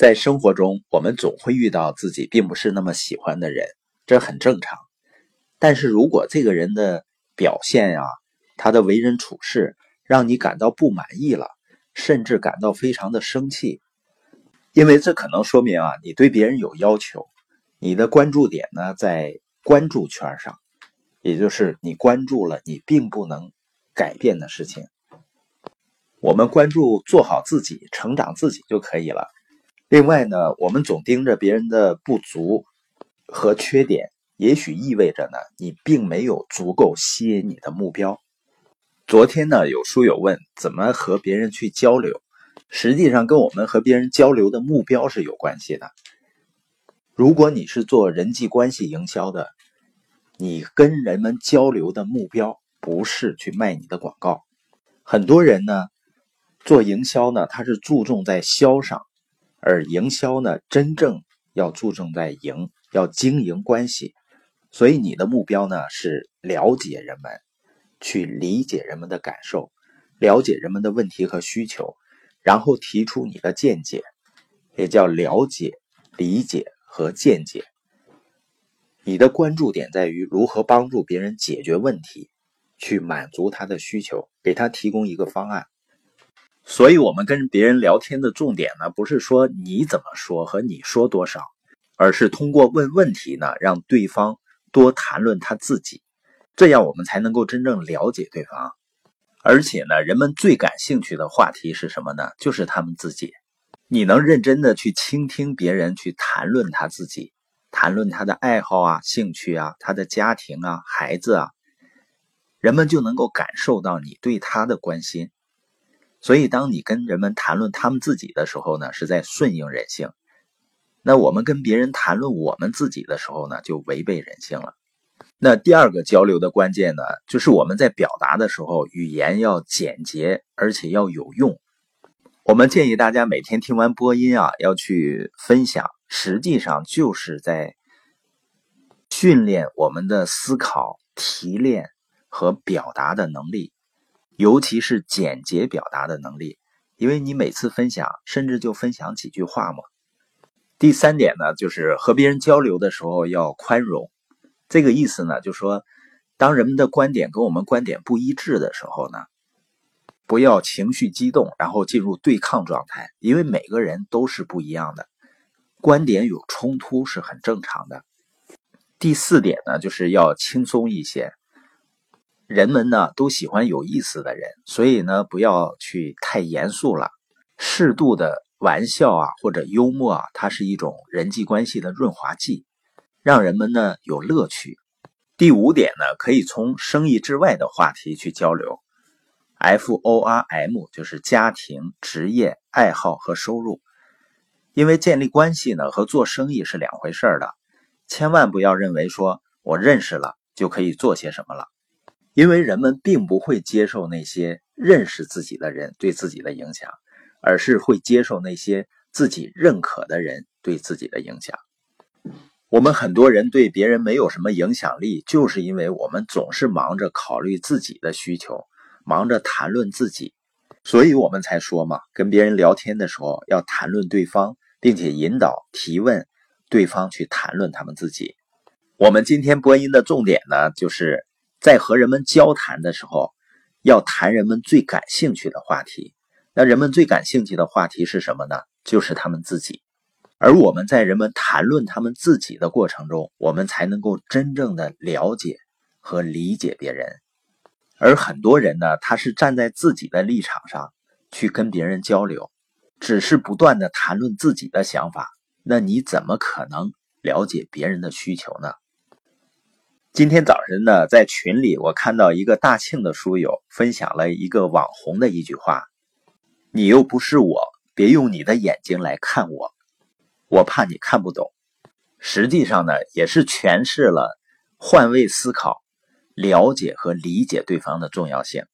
在生活中，我们总会遇到自己并不是那么喜欢的人，这很正常。但是如果这个人的表现呀，他的为人处事让你感到不满意了，甚至感到非常的生气，因为这可能说明啊，你对别人有要求，你的关注点呢在关注圈上，也就是你关注了你并不能改变的事情。我们关注做好自己、成长自己就可以了。另外呢，我们总盯着别人的不足和缺点，也许意味着呢，你并没有足够吸引你的目标。昨天呢，有书友问怎么和别人去交流，实际上跟我们和别人交流的目标是有关系的。如果你是做人际关系营销的，你跟人们交流的目标不是去卖你的广告。很多人呢，做营销呢，他是注重在销上。而营销呢，真正要注重在营，要经营关系，所以你的目标呢是了解人们，去理解人们的感受，了解人们的问题和需求，然后提出你的见解，也叫了解、理解和见解。你的关注点在于如何帮助别人解决问题，去满足他的需求，给他提供一个方案。所以，我们跟别人聊天的重点呢，不是说你怎么说和你说多少，而是通过问问题呢，让对方多谈论他自己，这样我们才能够真正了解对方。而且呢，人们最感兴趣的话题是什么呢？就是他们自己。你能认真的去倾听别人去谈论他自己，谈论他的爱好啊、兴趣啊、他的家庭啊、孩子啊，人们就能够感受到你对他的关心。所以，当你跟人们谈论他们自己的时候呢，是在顺应人性；那我们跟别人谈论我们自己的时候呢，就违背人性了。那第二个交流的关键呢，就是我们在表达的时候，语言要简洁，而且要有用。我们建议大家每天听完播音啊，要去分享，实际上就是在训练我们的思考、提炼和表达的能力。尤其是简洁表达的能力，因为你每次分享，甚至就分享几句话嘛。第三点呢，就是和别人交流的时候要宽容。这个意思呢，就说当人们的观点跟我们观点不一致的时候呢，不要情绪激动，然后进入对抗状态，因为每个人都是不一样的，观点有冲突是很正常的。第四点呢，就是要轻松一些。人们呢都喜欢有意思的人，所以呢不要去太严肃了，适度的玩笑啊或者幽默啊，它是一种人际关系的润滑剂，让人们呢有乐趣。第五点呢，可以从生意之外的话题去交流，F O R M 就是家庭、职业、爱好和收入，因为建立关系呢和做生意是两回事儿的，千万不要认为说我认识了就可以做些什么了。因为人们并不会接受那些认识自己的人对自己的影响，而是会接受那些自己认可的人对自己的影响。我们很多人对别人没有什么影响力，就是因为我们总是忙着考虑自己的需求，忙着谈论自己，所以我们才说嘛，跟别人聊天的时候要谈论对方，并且引导提问对方去谈论他们自己。我们今天播音的重点呢，就是。在和人们交谈的时候，要谈人们最感兴趣的话题。那人们最感兴趣的话题是什么呢？就是他们自己。而我们在人们谈论他们自己的过程中，我们才能够真正的了解和理解别人。而很多人呢，他是站在自己的立场上去跟别人交流，只是不断的谈论自己的想法。那你怎么可能了解别人的需求呢？今天早晨呢，在群里我看到一个大庆的书友分享了一个网红的一句话：“你又不是我，别用你的眼睛来看我，我怕你看不懂。”实际上呢，也是诠释了换位思考、了解和理解对方的重要性。